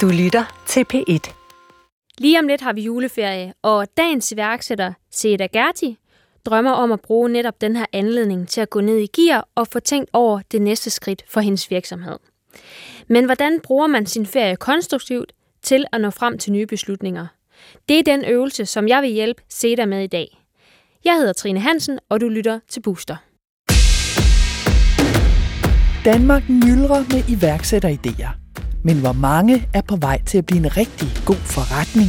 Du lytter til P1. Lige om lidt har vi juleferie, og dagens iværksætter, Seda Gerti, drømmer om at bruge netop den her anledning til at gå ned i gear og få tænkt over det næste skridt for hendes virksomhed. Men hvordan bruger man sin ferie konstruktivt til at nå frem til nye beslutninger? Det er den øvelse, som jeg vil hjælpe Seda med i dag. Jeg hedder Trine Hansen, og du lytter til Booster. Danmark myldrer med iværksætteridéer. Men hvor mange er på vej til at blive en rigtig god forretning?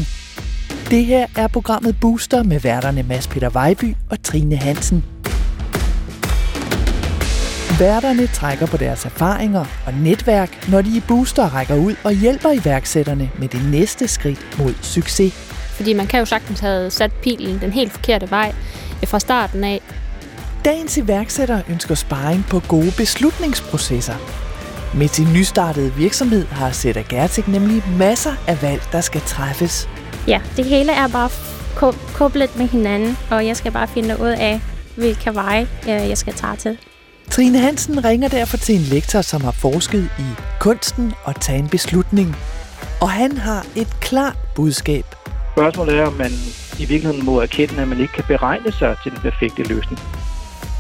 Det her er programmet Booster med værterne Mads Peter Vejby og Trine Hansen. Værterne trækker på deres erfaringer og netværk, når de i Booster rækker ud og hjælper iværksætterne med det næste skridt mod succes. Fordi man kan jo sagtens have sat pilen den helt forkerte vej fra starten af. Dagens iværksætter ønsker sparring på gode beslutningsprocesser. Med sin nystartede virksomhed har Sætter Gertig nemlig masser af valg, der skal træffes. Ja, det hele er bare koblet med hinanden, og jeg skal bare finde ud af, hvilke veje jeg skal tage til. Trine Hansen ringer derfor til en lektor, som har forsket i kunsten at tage en beslutning. Og han har et klart budskab. Spørgsmålet er, om man i virkeligheden må erkende, at man ikke kan beregne sig til den perfekte løsning.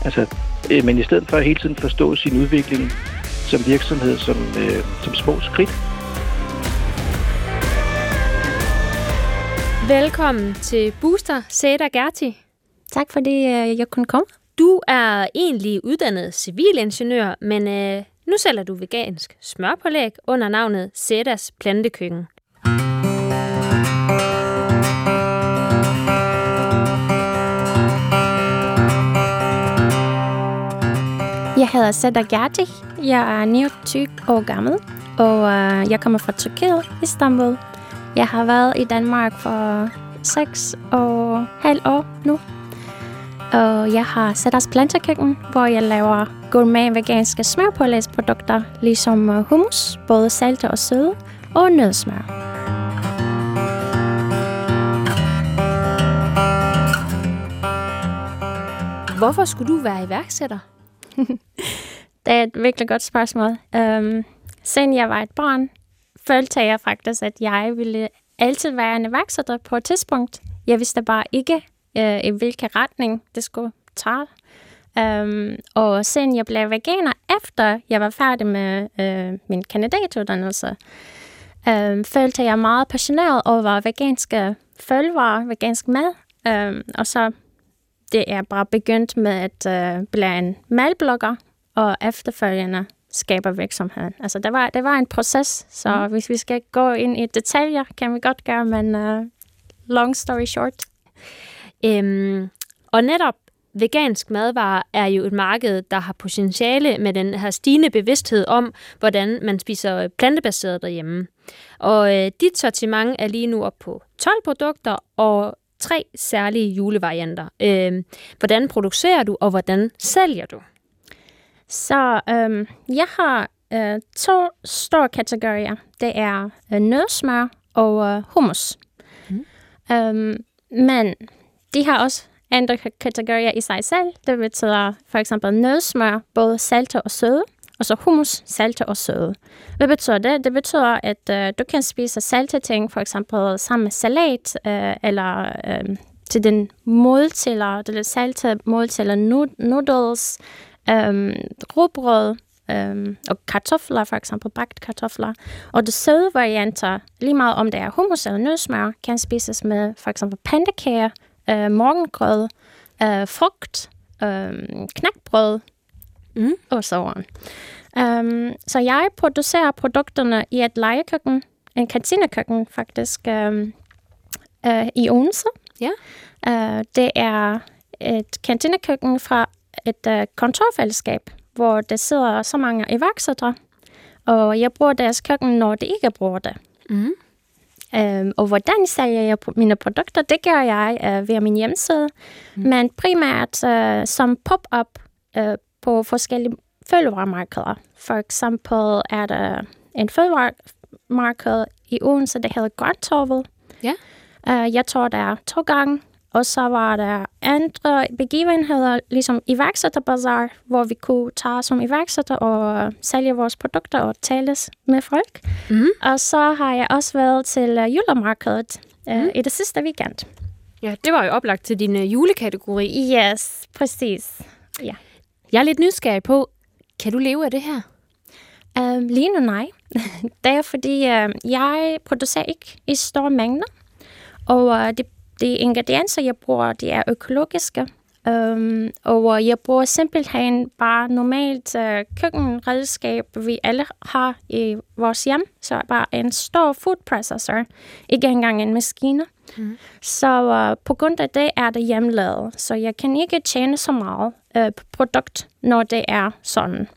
Altså, øh, men i stedet for at hele tiden forstå sin udvikling som virksomhed som, øh, som små skridt. Velkommen til Booster, Seda Gerti. Tak fordi øh, jeg kunne komme. Du er egentlig uddannet civilingeniør, men øh, nu sælger du vegansk smørpålæg under navnet Sedas Plantekøkken. Jeg hedder Seda Gerti. Jeg er 29 år gammel, og uh, jeg kommer fra Tyrkiet, Istanbul. Jeg har været i Danmark for 6 og halv år nu. Og jeg har Sedas plantekøkken, hvor jeg laver gourmet veganske smørpålægsprodukter, ligesom øh, hummus, både salte og søde, og nødsmør. Hvorfor skulle du være iværksætter? det er et virkelig godt spørgsmål. Øhm, siden jeg var et barn, følte jeg faktisk, at jeg ville altid være en iværksætter på et tidspunkt. Jeg vidste bare ikke, øh, i hvilken retning det skulle tage. Øhm, og siden jeg blev veganer, efter jeg var færdig med øh, min kandidatuddannelse, øh, følte jeg meget passioneret over veganske følgevarer, vegansk mad. Øh, og så det er bare begyndt med at øh, blive en madblogger, og efterfølgende skaber virksomheden. Altså, det var, det var en proces, så mm. hvis vi skal gå ind i detaljer, kan vi godt gøre, men uh, long story short. Øhm, og netop vegansk madvarer er jo et marked, der har potentiale med den her stigende bevidsthed om, hvordan man spiser plantebaseret derhjemme. Og øh, dit sortiment er lige nu op på 12 produkter, og tre særlige julevarianter. Øh, hvordan producerer du, og hvordan sælger du? Så øh, jeg har øh, to store kategorier. Det er øh, nødsmør og øh, hummus. Mm. Øh, men de har også andre kategorier i sig selv. Det betyder for eksempel nødsmør, både salte og søde og så hummus, salte og søde. Hvad betyder det? Det betyder, at øh, du kan spise salte ting, for eksempel sammen med salat, øh, eller øh, til den måltiller, det salte måltiller noodles, øh, råbrød, øh, og kartofler, for eksempel bagt kartofler. Og de søde varianter, lige meget om det er hummus eller nødsmør, kan spises med for eksempel pandekager, øh, morgengrød, øh, frugt, øh, knækbrød, mm. og så on. Um, så jeg producerer produkterne i et legekøkken, en kantinekøkken faktisk, um, uh, i Odense. Ja. Uh, det er et kantinekøkken fra et uh, kontorfællesskab, hvor der sidder så mange iværksættere, og jeg bruger deres køkken, når de ikke bruger det. Mm. Um, og hvordan sælger jeg mine produkter? Det gør jeg uh, via min hjemmeside, mm. men primært uh, som pop-up uh, på forskellige fødevaremarkeder. For eksempel er der en fødevaremarked i Odense, der hedder Godtorvet. Ja. Uh, jeg tror, der er to gange og så var der andre begivenheder, ligesom iværksætterbazar, hvor vi kunne tage som iværksætter og sælge vores produkter og tales med folk. Mm. Og så har jeg også været til uh, julemarkedet uh, Mm. i det sidste weekend. Ja, det var jo oplagt til din øh, julekategori. Yes, præcis. Jeg er lidt nysgerrig på, kan du leve af det her? Uh, lige nu nej. det er fordi, uh, jeg producerer ikke i store mængder. Og uh, de, de ingredienser, jeg bruger, de er økologiske. Um, og jeg bruger simpelthen bare normalt uh, køkkenredskab, vi alle har i vores hjem. Så bare en stor food processor, ikke engang en maskine. Mhm. Så uh, på grund af det er det hjemmelavet. Så jeg kan ikke tjene så meget uh, på produkt, når det er sådan.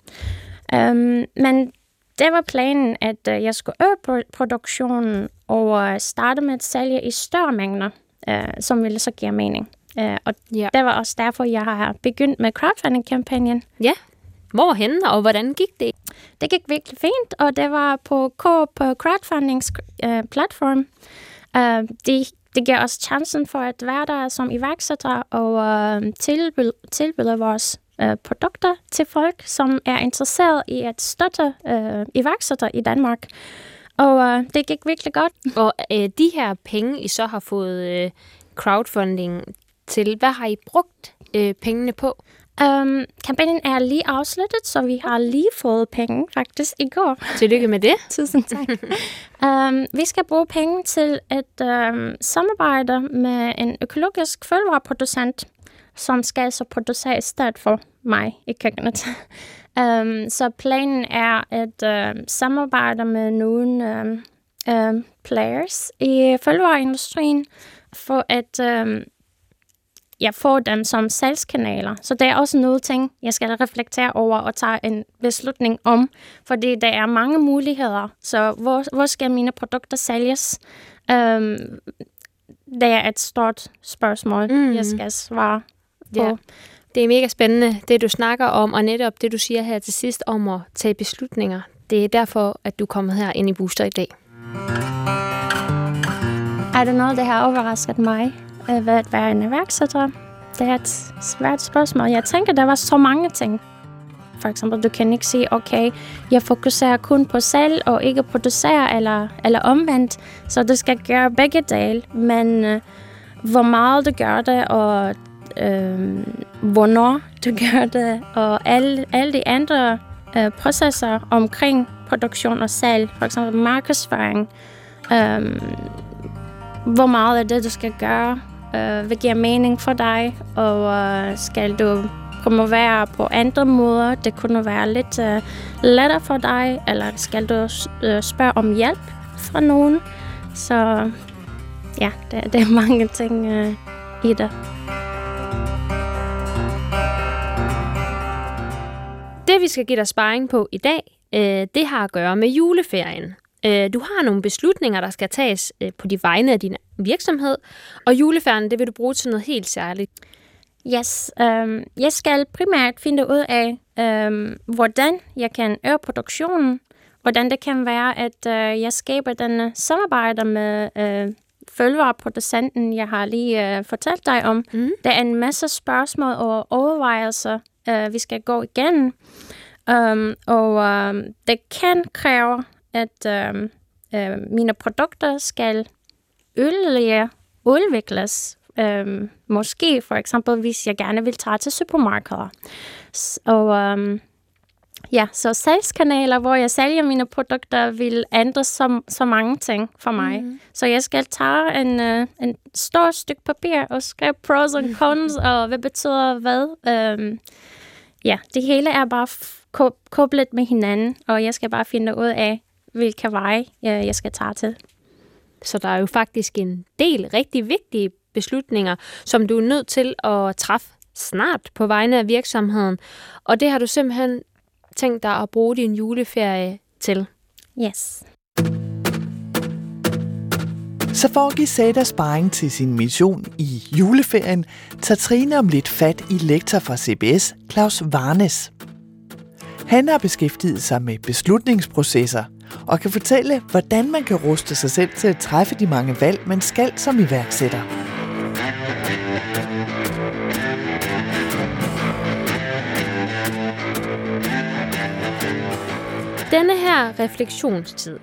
Um, men det var planen, at uh, jeg skulle øge pro- produktionen og uh, starte med at sælge i større mængder, uh, som ville så give mening. Uh, og Ja. det var også derfor, jeg har begyndt med crowdfunding-kampagnen. Hvorhen og hvordan gik det? Det gik virkelig fint, og det var på Coop Crowdfundings uh, platform. Uh, det, det giver os chancen for at være der som iværksætter og uh, tilbyde, tilbyde vores uh, produkter til folk, som er interesseret i at støtte uh, iværksætter i Danmark. Og uh, det gik virkelig godt. Og øh, de her penge, I så har fået øh, crowdfunding til, hvad har I brugt øh, pengene på? Um, kampagnen er lige afsluttet, så vi har lige fået penge faktisk i går. Tillykke med det. Tusind tak. um, vi skal bruge penge til et um, samarbejde med en økologisk fødevareproducent, som skal så producere i stedet for mig i køkkenet. Um, så planen er at um, samarbejde med nogle um, um, players i fødevareindustrien for at um, jeg får dem som salgskanaler. Så det er også noget ting, jeg skal reflektere over og tage en beslutning om, fordi der er mange muligheder. Så hvor, hvor skal mine produkter sælges? Um, det er et stort spørgsmål, Mm. jeg skal svare på. Ja. Det er mega spændende, det du snakker om, og netop det, du siger her til sidst om at tage beslutninger. Det er derfor, at du er kommet her ind i Booster i dag. Er der noget, der har overrasket mig ved at være en iværksætter? Det er et svært spørgsmål. Jeg tænker, der var så mange ting. For eksempel, du kan ikke sige, okay, jeg fokuserer kun på salg og ikke producere eller, eller omvendt. Så du skal gøre begge dele. Men øh, hvor meget du gør det, og øh, hvornår du gør det, og alle, alle de andre øh, processer omkring produktion og salg, for eksempel markedsføring, øh, hvor meget af det, du skal gøre, øh, hvad giver mening for dig, og øh, skal du promovere på andre måder. Det kunne være lidt øh, lettere for dig, eller skal du øh, spørge om hjælp fra nogen. Så ja, der, der er mange ting øh, i det. Det, vi skal give dig sparring på i dag, øh, det har at gøre med juleferien. Øh, du har nogle beslutninger, der skal tages øh, på de vegne af din virksomhed, og juleferien, det vil du bruge til noget helt særligt. Yes, øhm, jeg skal primært finde ud af, øhm, hvordan jeg kan øge produktionen, hvordan det kan være, at øh, jeg skaber den samarbejde med øh, fødevareproducenten, jeg har lige øh, fortalt dig om. Mm. Der er en masse spørgsmål og overvejelser, øh, vi skal gå igennem. Um, og um, det kan kræve, at um, øh, mine produkter skal yderligere udvikles. Um, måske for eksempel, hvis jeg gerne vil tage til supermarkeder. Og um, ja, så salgskanaler, hvor jeg sælger mine produkter, vil ændre så, så mange ting for mig. Mhm. Så jeg skal tage en, uh, en stor stykke papir og skrive pros og cons, og hvad betyder hvad. Um, ja, det hele er bare koblet med hinanden, og jeg skal bare finde ud af, hvilke veje jeg, jeg skal tage til. Så der er jo faktisk en del rigtig vigtige beslutninger, som du er nødt til at træffe snart på vegne af virksomheden. Og det har du simpelthen tænkt dig at bruge din juleferie til. Yes. Så for at give Sada sparring til sin mission i juleferien, tager Trine om lidt fat i lektor fra CBS, Claus Varnes. Han har beskæftiget sig med beslutningsprocesser og kan fortælle, hvordan man kan ruste sig selv til at træffe de mange valg, man skal som iværksætter. Denne her refleksionstid,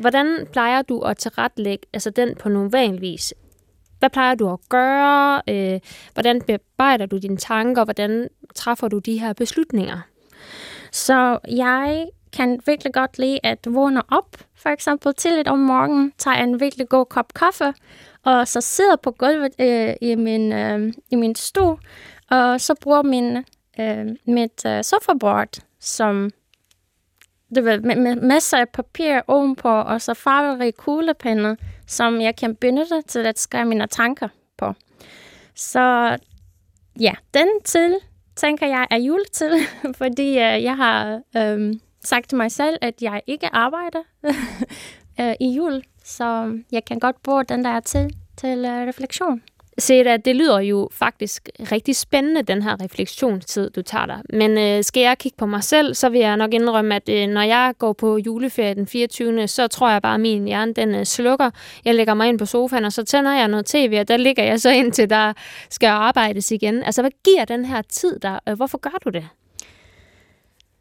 hvordan plejer du at tilrettelægge altså den på normal vis? Hvad plejer du at gøre? Øh, hvordan bearbejder du dine tanker? Hvordan træffer du de her beslutninger? Så jeg kan virkelig godt lide at vågne op, for eksempel tidligt om morgenen, tager en virkelig god kop kaffe, og så sidder på gulvet øh, i, min, øh, i min stue, og så bruger min, øh, mit øh, sofabord som det ved, med, med masser af papir ovenpå, og så farverige kuglepenne, som jeg kan benytte til at skrive mine tanker på. Så ja, den tid, tænker jeg, er juletid, fordi øh, jeg har øh, sagt til mig selv, at jeg ikke arbejder øh, i jul, så jeg kan godt bruge den der tid til øh, refleksion. Seda, det lyder jo faktisk rigtig spændende, den her refleksionstid, du tager dig. Men øh, skal jeg kigge på mig selv, så vil jeg nok indrømme, at øh, når jeg går på juleferie den 24., så tror jeg bare, at min hjerne den øh, slukker. Jeg lægger mig ind på sofaen, og så tænder jeg noget tv, og der ligger jeg så ind til, der skal arbejdes igen. Altså, hvad giver den her tid dig? Øh, hvorfor gør du det?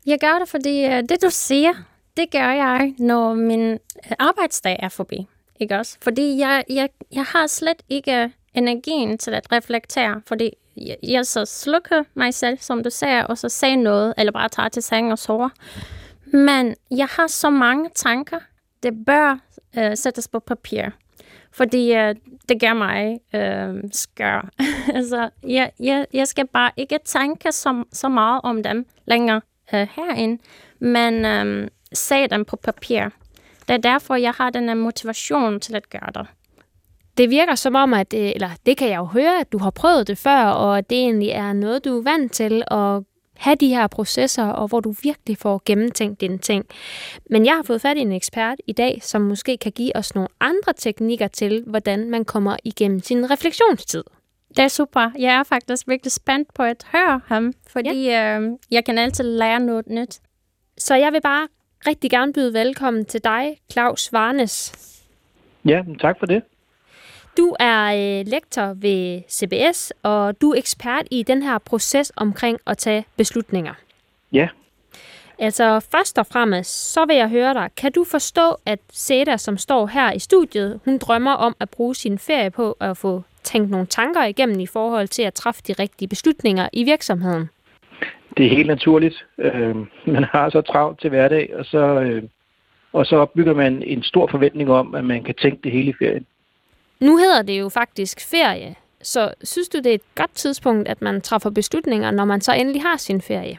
Jeg gør det, fordi øh, det, du siger, det gør jeg, når min øh, arbejdsdag er forbi. Ikke også? Fordi jeg, jeg, jeg har slet ikke energien til at reflektere, fordi jeg, jeg så slukker mig selv, som du sagde, og så sagde noget, eller bare tager til sengen og sover. Men jeg har så mange tanker, det bør øh, sættes på papir. Fordi øh, det gør mig øh, skør. altså, jeg, jeg, jeg skal bare ikke tænke så, så meget om dem længere øh, herinde, men øh, se dem på papir. Det er derfor, jeg har den her motivation til at gøre det. Det virker som om, at, øh, eller det kan jeg jo høre, at du har prøvet det før, og at det egentlig er noget, du er vant til at have de her processer, og hvor du virkelig får gennemtænkt dine ting. Men jeg har fået fat i en ekspert i dag, som måske kan give os nogle andre teknikker til, hvordan man kommer igennem sin refleksionstid. Det er super. Jeg er faktisk virkelig spændt på at høre ham, fordi ja. øh, jeg kan altid lære noget nyt. Så jeg vil bare rigtig gerne byde velkommen til dig, Claus Varnes. Ja, tak for det. Du er øh, lektor ved CBS, og du er ekspert i den her proces omkring at tage beslutninger. Ja. Altså først og fremmest, så vil jeg høre dig. Kan du forstå, at Seda, som står her i studiet, hun drømmer om at bruge sin ferie på at få tænkt nogle tanker igennem i forhold til at træffe de rigtige beslutninger i virksomheden? Det er helt naturligt. Øh, man har så travlt til hverdag, og så, øh, og så opbygger man en stor forventning om, at man kan tænke det hele i ferien. Nu hedder det jo faktisk ferie, så synes du, det er et godt tidspunkt, at man træffer beslutninger, når man så endelig har sin ferie?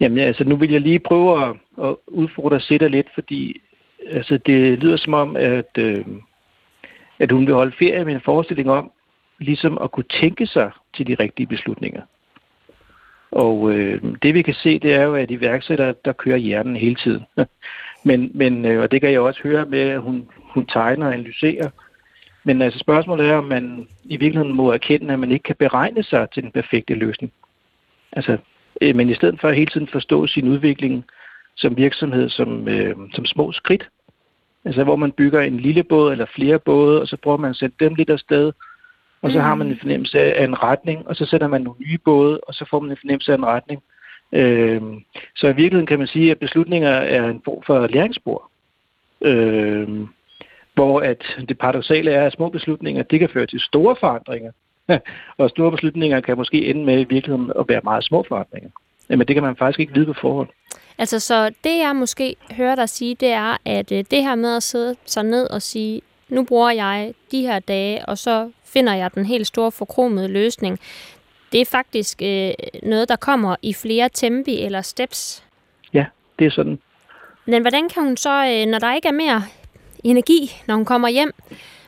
Jamen altså, nu vil jeg lige prøve at, at udfordre Sitter lidt, fordi altså, det lyder som om, at, øh, at hun vil holde ferie med en forestilling om, ligesom at kunne tænke sig til de rigtige beslutninger. Og øh, det vi kan se, det er jo, at iværksættere, der kører hjernen hele tiden. men, men, øh, og det kan jeg også høre med, at hun, hun tegner og analyserer. Men altså spørgsmålet er, om man i virkeligheden må erkende, at man ikke kan beregne sig til den perfekte løsning. Altså, øh, men i stedet for at hele tiden forstå sin udvikling som virksomhed som, øh, som små skridt. Altså hvor man bygger en lille båd eller flere både, og så prøver man at sætte dem lidt afsted, og så har man en fornemmelse af en retning, og så sætter man nogle nye både, og så får man en fornemmelse af en retning. Øh, så i virkeligheden kan man sige, at beslutninger er en form for læringsspor. Øh, hvor at det paradoxale er, at små beslutninger, det kan føre til store forandringer. og store beslutninger kan måske ende med i virkeligheden at være meget små forandringer. Men det kan man faktisk ikke vide på forhånd. Altså, så det jeg måske hører dig sige, det er, at øh, det her med at sidde sig ned og sige, nu bruger jeg de her dage, og så finder jeg den helt store forkromede løsning. Det er faktisk øh, noget, der kommer i flere tempi eller steps. Ja, det er sådan. Men hvordan kan hun så, øh, når der ikke er mere energi, når hun kommer hjem,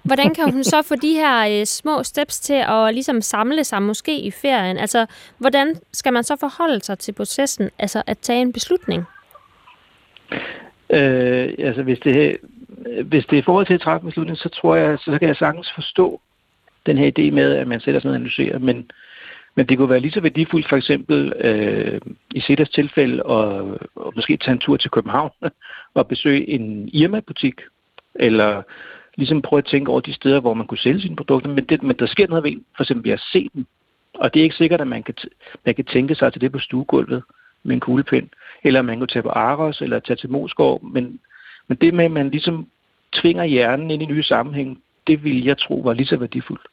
hvordan kan hun så få de her øh, små steps til at ligesom samle sig måske i ferien? Altså, hvordan skal man så forholde sig til processen, altså at tage en beslutning? Øh, altså, hvis det, hvis det er i forhold til at træffe beslutning, så tror jeg, så kan jeg sagtens forstå den her idé med, at man sætter sig ned og analyserer, men, men det kunne være lige så værdifuldt for eksempel øh, i Sedas tilfælde at, at måske tage en tur til København og besøge en Irma-butik, eller ligesom prøve at tænke over de steder, hvor man kunne sælge sine produkter, men, det, men der sker noget ved for eksempel ved at se dem. Og det er ikke sikkert, at man kan, man kan tænke sig til det på stuegulvet med en kuglepind. eller man kan tage på Aros, eller tage til Moskov, men, men det med, at man ligesom tvinger hjernen ind i nye sammenhæng, det vil jeg tro var lige så værdifuldt.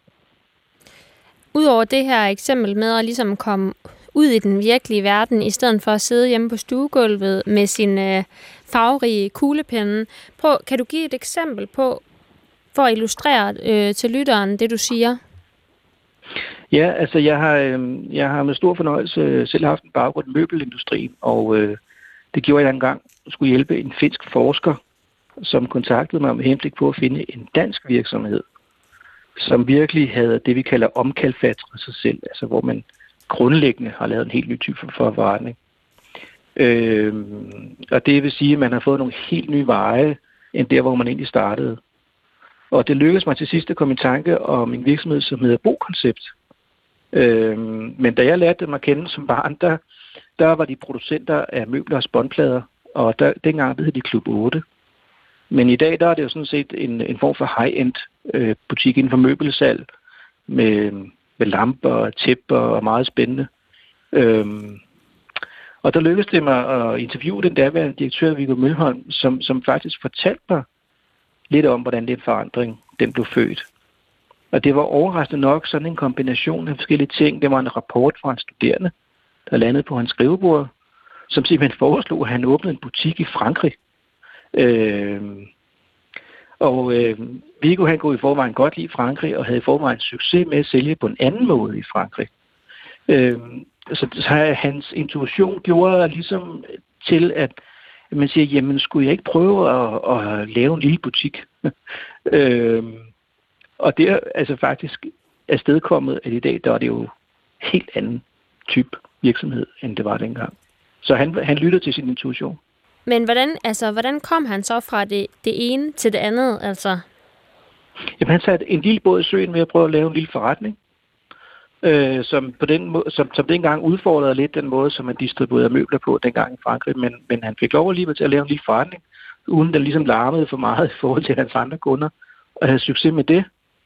Udover det her eksempel med at ligesom komme ud i den virkelige verden, i stedet for at sidde hjemme på stuegulvet med sin øh, farverige kuglepenne. Prøv, kan du give et eksempel på, for at illustrere øh, til lytteren det, du siger? Ja, altså jeg har, øh, jeg har med stor fornøjelse øh, selv haft en baggrund i møbelindustrien, og øh, det gjorde jeg engang. Jeg skulle hjælpe en finsk forsker, som kontaktede mig med henblik på at finde en dansk virksomhed, som virkelig havde det, vi kalder omkalfatret sig selv, altså hvor man grundlæggende har lavet en helt ny type for forretning. Øh, og det vil sige, at man har fået nogle helt nye veje, end der, hvor man egentlig startede. Og det lykkedes mig til sidst at komme i tanke om en virksomhed, som hedder Bo-koncept. Øh, men da jeg lærte dem at kende som barn, der, der var de producenter af møbler og spåndplader, og der, dengang hed de Klub 8. Men i dag der er det jo sådan set en, en form for high-end øh, butik inden for møbelsalg med, med lamper og tæpper og meget spændende. Øhm, og der lykkedes det mig at interviewe den daværende direktør, Viggo Mølholm, som, som faktisk fortalte mig lidt om, hvordan den forandring den blev født. Og det var overraskende nok sådan en kombination af forskellige ting. Det var en rapport fra en studerende, der landede på hans skrivebord, som simpelthen foreslog, at han åbnede en butik i Frankrig. Øh, og øh, Vigo han kunne i forvejen godt lide Frankrig, og havde i forvejen succes med at sælge på en anden måde i Frankrig. Øh, så, så hans intuition gjorde ligesom til, at man siger, jamen skulle jeg ikke prøve at, at lave en lille butik? øh, og det er altså faktisk afstedkommet, at i dag der er det jo helt anden type virksomhed, end det var dengang. Så han, han lyttede til sin intuition. Men hvordan, altså, hvordan kom han så fra det, det ene til det andet? Altså? Jamen, han satte en lille båd i søen ved at prøve at lave en lille forretning, øh, som, på den måde, som, som dengang udfordrede lidt den måde, som man distribuerede møbler på dengang i Frankrig. Men, men han fik lov alligevel til at lave en lille forretning, uden den ligesom larmede for meget i forhold til hans andre kunder, og havde succes med det.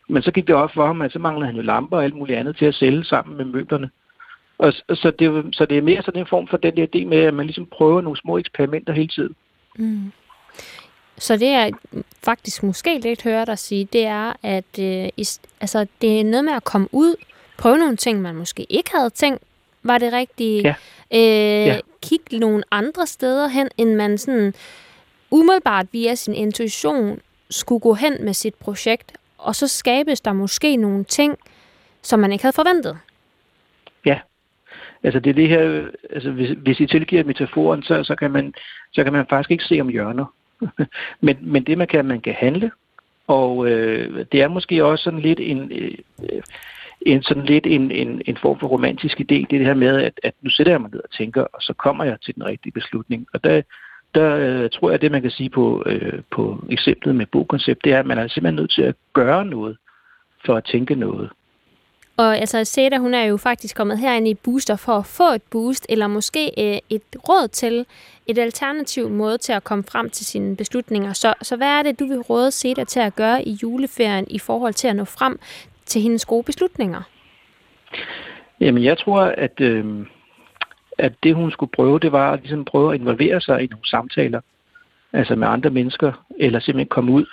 Men så gik det op for ham, at så manglede han jo lamper og alt muligt andet til at sælge sammen med møblerne. Og, så, det, så det er mere sådan en form for den der idé med, at man ligesom prøver nogle små eksperimenter hele tiden. Mm. Så det er faktisk måske lidt hørt at sige, det er, at øh, is, altså, det er noget med at komme ud, prøve nogle ting, man måske ikke havde tænkt, var det rigtige. Ja. Øh, ja. Kigge nogle andre steder hen, end man sådan umiddelbart via sin intuition skulle gå hen med sit projekt, og så skabes der måske nogle ting, som man ikke havde forventet. Ja, Altså det er det her, altså hvis, hvis I tilgiver metaforen, så, så, kan man, så kan man faktisk ikke se om hjørner. men, men det man kan, man kan handle, og øh, det er måske også sådan lidt en, øh, en, sådan lidt en, en, en form for romantisk idé, det er det her med, at, at nu sætter jeg mig ned og tænker, og så kommer jeg til den rigtige beslutning. Og der, der øh, tror jeg, at det man kan sige på, øh, på eksemplet med bogkoncept, det er, at man er simpelthen nødt til at gøre noget for at tænke noget. Og altså, Seda, hun er jo faktisk kommet herind i Booster for at få et boost, eller måske øh, et råd til et alternativ måde til at komme frem til sine beslutninger. Så, så hvad er det, du vil råde Seda til at gøre i juleferien i forhold til at nå frem til hendes gode beslutninger? Jamen, jeg tror, at, øh, at det, hun skulle prøve, det var at ligesom prøve at involvere sig i nogle samtaler, altså med andre mennesker, eller simpelthen komme ud.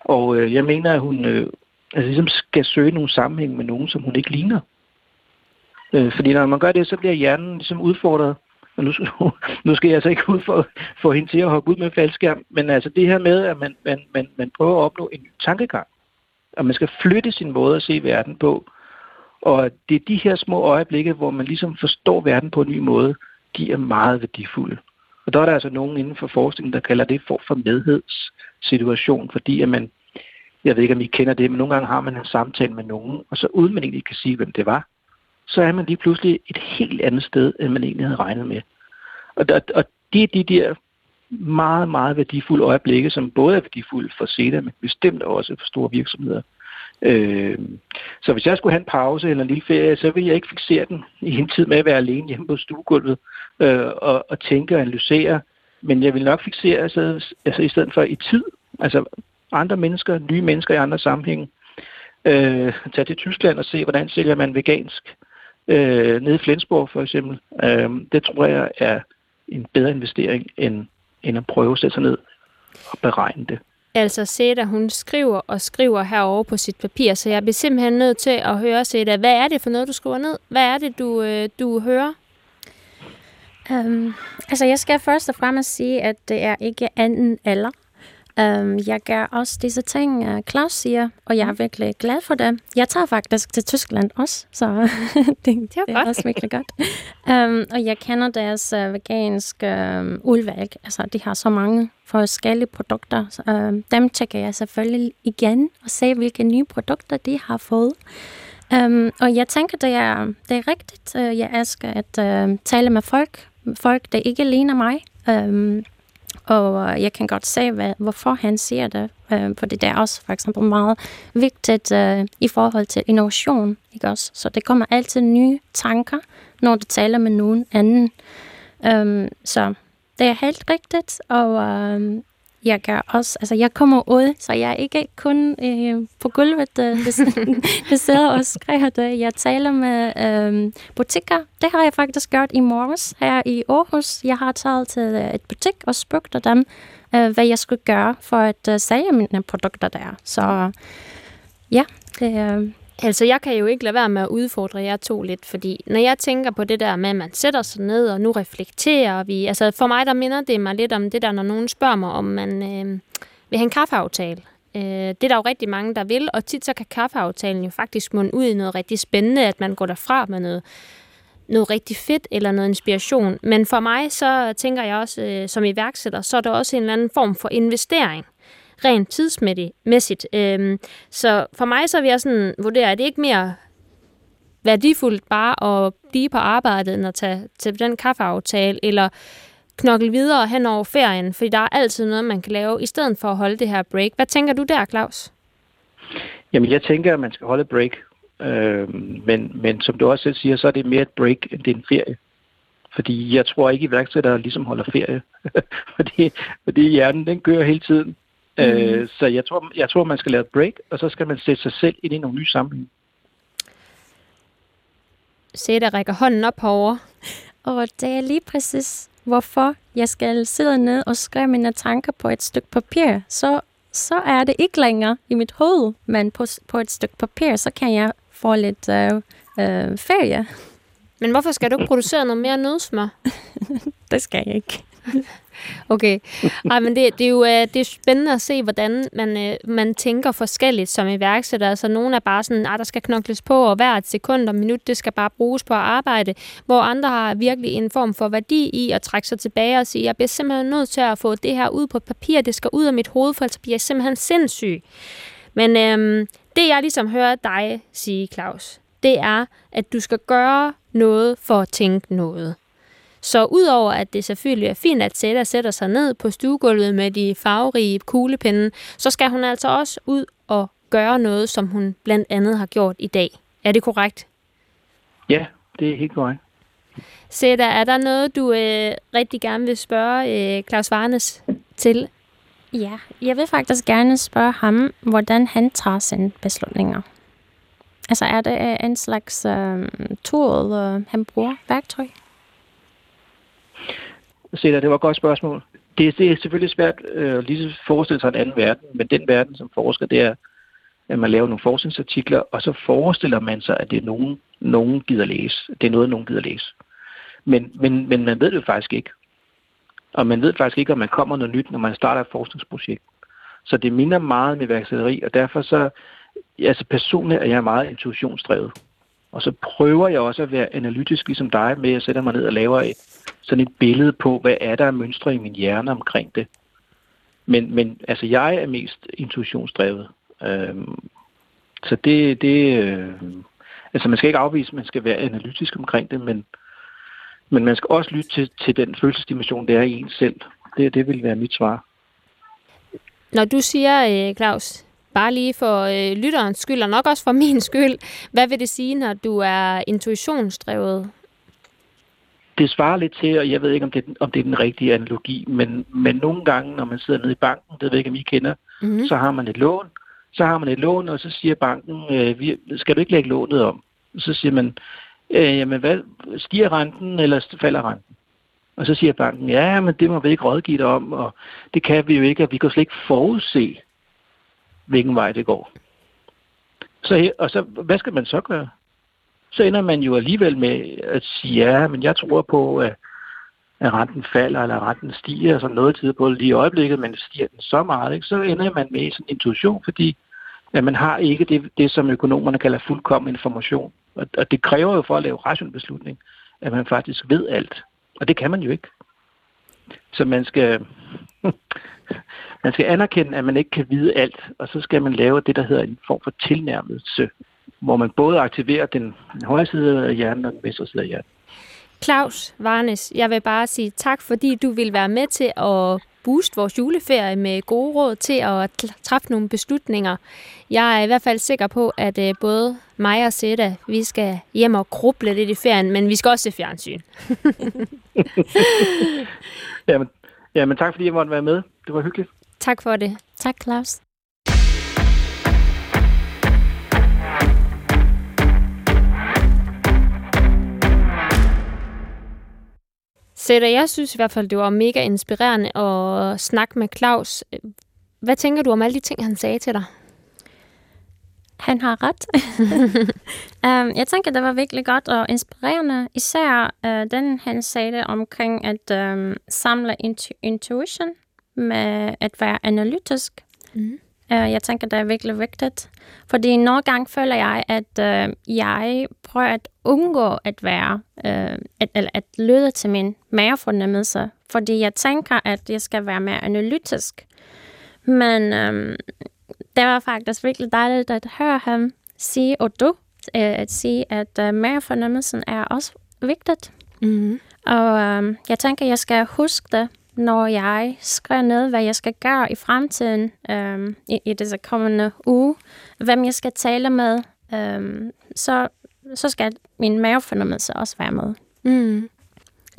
Og øh, jeg mener, at hun, øh, altså ligesom skal søge nogle sammenhæng med nogen, som hun ikke ligner. Øh, fordi når man gør det, så bliver hjernen ligesom udfordret. Og nu, nu skal jeg altså ikke ud for, for hende til at hoppe ud med faldskærm, men altså det her med, at man, man, man, man prøver at opnå en tankegang, og man skal flytte sin måde at se verden på, og det er de her små øjeblikke, hvor man ligesom forstår verden på en ny måde, de er meget værdifulde. Og der er der altså nogen inden for forskningen, der kalder det for for medhedssituation, fordi at man jeg ved ikke, om I kender det, men nogle gange har man en samtale med nogen, og så uden man egentlig kan sige, hvem det var, så er man lige pludselig et helt andet sted, end man egentlig havde regnet med. Og, der, og det er de der meget, meget værdifulde øjeblikke, som både er værdifulde for SEDA, men bestemt også for store virksomheder. Øh, så hvis jeg skulle have en pause eller en lille ferie, så ville jeg ikke fixere den i en tid med at være alene hjemme på stuegulvet øh, og, og tænke og analysere. Men jeg vil nok fixere altså, altså i stedet for i tid. Altså andre mennesker, nye mennesker i andre sammenhænge. Øh, tage til Tyskland og se, hvordan sælger man vegansk. Øh, nede i Flensborg for eksempel. Øh, det tror jeg er en bedre investering, end, end at prøve at sætte sig ned og beregne det. Altså Seda, hun skriver og skriver herovre på sit papir, så jeg bliver simpelthen nødt til at høre Seda, hvad er det for noget, du skriver ned? Hvad er det, du, øh, du hører? Um, altså, jeg skal først og fremmest sige, at det er ikke anden alder. Um, jeg gør også disse ting, uh, Claus siger, og jeg er virkelig glad for det. Jeg tager faktisk til Tyskland også, så det, det, er, det er også virkelig godt. Um, og jeg kender deres uh, veganske um, udvalg. Altså, de har så mange forskellige produkter. Så, um, dem tjekker jeg selvfølgelig igen og ser, hvilke nye produkter de har fået. Um, og jeg tænker, det er, det er rigtigt. Uh, jeg elsker at uh, tale med folk, folk, der ikke ligner mig. Um, og jeg kan godt se, hvad, hvorfor han siger det. øh, fordi det er også for eksempel meget vigtigt øh, i forhold til innovation. Ikke også? Så det kommer altid nye tanker, når du taler med nogen anden. Øh, så det er helt rigtigt, og øh, jeg gør også, altså jeg kommer ud, så jeg er ikke kun øh, på gulvet, der, der sidder og skriver det. Jeg taler med øh, butikker. Det har jeg faktisk gjort i morges her i Aarhus. Jeg har taget til et butik og spurgt dem, øh, hvad jeg skulle gøre for at øh, sælge mine produkter der. Så ja, det er... Øh, Altså, jeg kan jo ikke lade være med at udfordre jer to lidt, fordi når jeg tænker på det der med, at man sætter sig ned, og nu reflekterer vi... Altså, for mig, der minder det mig lidt om det der, når nogen spørger mig, om man øh, vil have en kaffeaftale. Øh, det er der jo rigtig mange, der vil, og tit så kan kaffeaftalen jo faktisk munde ud i noget rigtig spændende, at man går derfra med noget, noget rigtig fedt eller noget inspiration. Men for mig, så tænker jeg også, øh, som iværksætter, så er der også en eller anden form for investering rent tidsmæssigt. Øhm, så for mig så vil jeg sådan vurdere, at det ikke mere værdifuldt bare at blive på arbejdet, end at tage til den kaffeaftale, eller knokle videre hen over ferien, fordi der er altid noget, man kan lave, i stedet for at holde det her break. Hvad tænker du der, Claus? Jamen, jeg tænker, at man skal holde break. Øh, men, men som du også selv siger, så er det mere et break, end det er en ferie. Fordi jeg tror ikke, at iværksættere ligesom holder ferie. fordi, fordi hjernen, den kører hele tiden. Mm. Øh, så jeg tror, jeg tror, man skal lave et break, og så skal man sætte sig selv ind i nogle nye sammenhænge. Sæt der rækker hånden op herover. Og det er lige præcis, hvorfor jeg skal sidde ned og skrive mine tanker på et stykke papir. Så, så er det ikke længere i mit hoved, men på, på et stykke papir, så kan jeg få lidt øh, øh, ferie. Men hvorfor skal du ikke producere noget mere nødsmør? det skal jeg ikke. Okay. Ej, men det, det, er jo øh, det er spændende at se, hvordan man, øh, man tænker forskelligt som iværksætter. Altså, nogen er bare sådan, at der skal knokles på, og hvert sekund og minut, det skal bare bruges på at arbejde. Hvor andre har virkelig en form for værdi i at trække sig tilbage og sige, jeg bliver simpelthen nødt til at få det her ud på papir, det skal ud af mit hoved, for ellers bliver jeg simpelthen sindssyg. Men øhm, det, jeg ligesom hører dig sige, Claus, det er, at du skal gøre noget for at tænke noget. Så udover at det selvfølgelig er fint, at Sætter sætter sig ned på stuegulvet med de farverige kuglepinde, så skal hun altså også ud og gøre noget, som hun blandt andet har gjort i dag. Er det korrekt? Ja, det er helt korrekt. Sætter, er der noget, du øh, rigtig gerne vil spørge øh, Claus Varnes til? Ja, jeg vil faktisk gerne spørge ham, hvordan han tager sine beslutninger. Altså er det en slags øh, tool, øh, han bruger, værktøj? Sætter, det var et godt spørgsmål. Det, det er selvfølgelig svært øh, lige at forestille sig en anden verden, men den verden, som forsker, det er, at man laver nogle forskningsartikler, og så forestiller man sig, at det er nogen, nogen gider læse. Det er noget, nogen gider læse. Men, men, men man ved det jo faktisk ikke. Og man ved faktisk ikke, om man kommer noget nyt, når man starter et forskningsprojekt. Så det minder meget med værksætteri, og derfor så, altså personligt er jeg meget intuitionsdrevet. Og så prøver jeg også at være analytisk ligesom dig med at sætte mig ned og lave et, sådan et billede på, hvad er der af mønstre i min hjerne omkring det. Men, men altså, jeg er mest intuitionsdrevet. Øhm, så det, det øh, altså man skal ikke afvise, at man skal være analytisk omkring det, men, men man skal også lytte til, til den følelsesdimension, det er i en selv. Det, det vil være mit svar. Når du siger, øh, Claus, Bare lige for øh, lytterens skyld, og nok også for min skyld. Hvad vil det sige, når du er intuitionsdrevet? Det svarer lidt til, og jeg ved ikke, om det, er, om det er den rigtige analogi, men, men nogle gange, når man sidder nede i banken, det ved jeg ikke, om I kender, mm-hmm. så har man et lån, så har man et lån, og så siger banken, øh, vi, skal du ikke lægge lånet om? Så siger man, øh, jamen hvad, stiger renten, eller falder renten? Og så siger banken, ja, men det må vi ikke rådgive dig om, og det kan vi jo ikke, og vi kan slet ikke forudse, hvilken vej det går. Så, og så, hvad skal man så gøre? Så ender man jo alligevel med at sige, ja, men jeg tror på, at, at renten falder, eller renten stiger, sådan noget tid på lige i øjeblikket, men stiger den så meget, ikke? så ender man med sådan en intuition, fordi at man har ikke det, det, som økonomerne kalder fuldkommen information. Og, og det kræver jo for at lave rationel beslutning, at man faktisk ved alt. Og det kan man jo ikke. Så man skal, man skal anerkende, at man ikke kan vide alt, og så skal man lave det, der hedder en form for tilnærmelse, hvor man både aktiverer den, den højre side af hjernen og den venstre side af hjernen. Claus Varnes, jeg vil bare sige tak, fordi du vil være med til at booste vores juleferie med gode råd til at træffe nogle beslutninger. Jeg er i hvert fald sikker på, at øh, både mig og Sætta, vi skal hjem og gruble lidt i ferien, men vi skal også se fjernsyn. jamen, jamen tak fordi jeg måtte være med. Det var hyggeligt. Tak for det. Tak, Claus. Sætter, jeg synes i hvert fald, det var mega inspirerende at snakke med Claus. Hvad tænker du om alle de ting, han sagde til dig? Han har ret. um, jeg tænker, det var virkelig godt og inspirerende. Især uh, den, han sagde omkring at um, samle intu- intuition med at være analytisk. Mm. Uh, jeg tænker, det er virkelig vigtigt. Fordi nogle gange føler jeg, at uh, jeg prøver at undgå at være, uh, at, eller at lytte til min mavefornemmelse. Fordi jeg tænker, at jeg skal være mere analytisk. Men um, det var faktisk virkelig dejligt at høre ham sige, og du, at sige, at uh, mavefornemmelsen er også vigtigt. Mm-hmm. Og um, jeg tænker, jeg skal huske det, når jeg skriver ned, hvad jeg skal gøre i fremtiden, øhm, i, i disse kommende uge, hvem jeg skal tale med, øhm, så, så skal min mavefornemmelse også være med. Mm.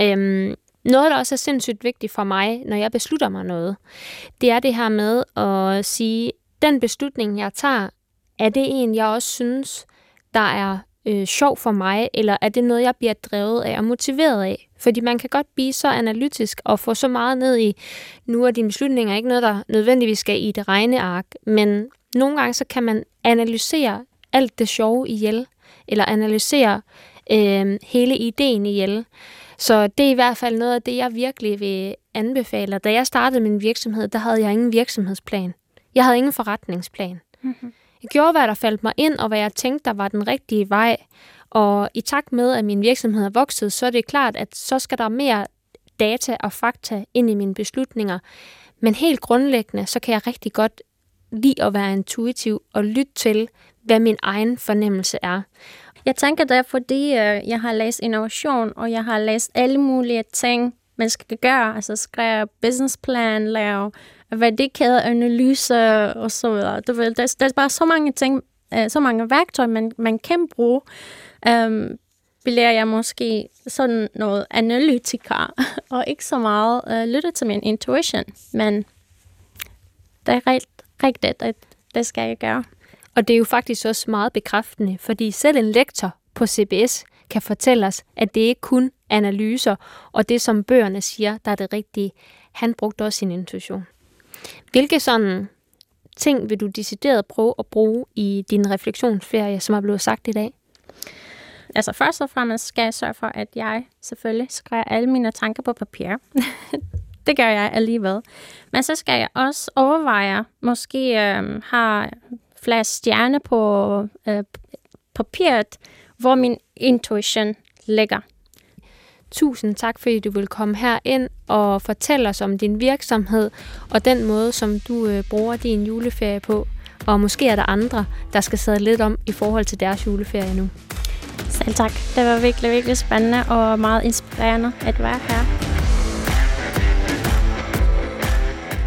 Øhm, noget, der også er sindssygt vigtigt for mig, når jeg beslutter mig noget, det er det her med at sige, den beslutning, jeg tager, er det en, jeg også synes, der er øh, sjov for mig, eller er det noget, jeg bliver drevet af og motiveret af? Fordi man kan godt blive så analytisk og få så meget ned i, nu er dine beslutninger ikke noget, der nødvendigvis skal i det regneark, men nogle gange så kan man analysere alt det sjove ihjel, eller analysere øh, hele ideen ihjel. Så det er i hvert fald noget af det, jeg virkelig vil anbefale. Da jeg startede min virksomhed, der havde jeg ingen virksomhedsplan. Jeg havde ingen forretningsplan. Mm-hmm. Jeg gjorde, hvad der faldt mig ind, og hvad jeg tænkte, der var den rigtige vej. Og i takt med, at min virksomhed er vokset, så er det klart, at så skal der mere data og fakta ind i mine beslutninger. Men helt grundlæggende, så kan jeg rigtig godt lide at være intuitiv og lytte til, hvad min egen fornemmelse er. Jeg tænker det er, fordi jeg har læst innovation, og jeg har læst alle mulige ting, man skal gøre. Altså skrive businessplan, lave værdikædeanalyse og så videre. Du ved, der, der er bare så mange ting, øh, så mange værktøjer, man, man kan bruge. Um, bliver jeg måske sådan noget analytiker, og ikke så meget øh, uh, lytte til min intuition. Men det er rigt, rigtigt, at det skal jeg gøre. Og det er jo faktisk også meget bekræftende, fordi selv en lektor på CBS kan fortælle os, at det ikke kun analyser og det, som bøgerne siger, der er det rigtige. Han brugte også sin intuition. Hvilke sådan ting vil du decideret prøve at bruge i din refleksionsferie, som er blevet sagt i dag? Altså først og fremmest skal jeg sørge for, at jeg selvfølgelig skriver alle mine tanker på papir. det gør jeg alligevel. Men så skal jeg også overveje, måske øh, har flere stjerner på øh, papiret, hvor min intuition ligger. Tusind tak, fordi du vil komme her ind og fortælle os om din virksomhed og den måde, som du øh, bruger din juleferie på. Og måske er der andre, der skal sidde lidt om i forhold til deres juleferie nu. Selv tak. Det var virkelig, virkelig spændende og meget inspirerende at være her.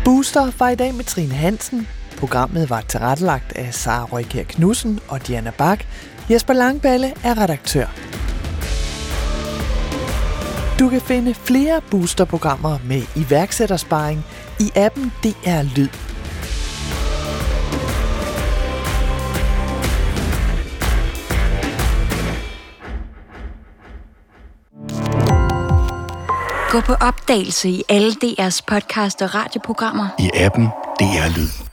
Booster var i dag med Trine Hansen. Programmet var tilrettelagt af Sara Røykær Knudsen og Diana Bak. Jesper Langballe er redaktør. Du kan finde flere boosterprogrammer med iværksættersparing i appen DR Lyd. Gå på opdagelse i alle DR's podcast og radioprogrammer. I appen DR Lyd.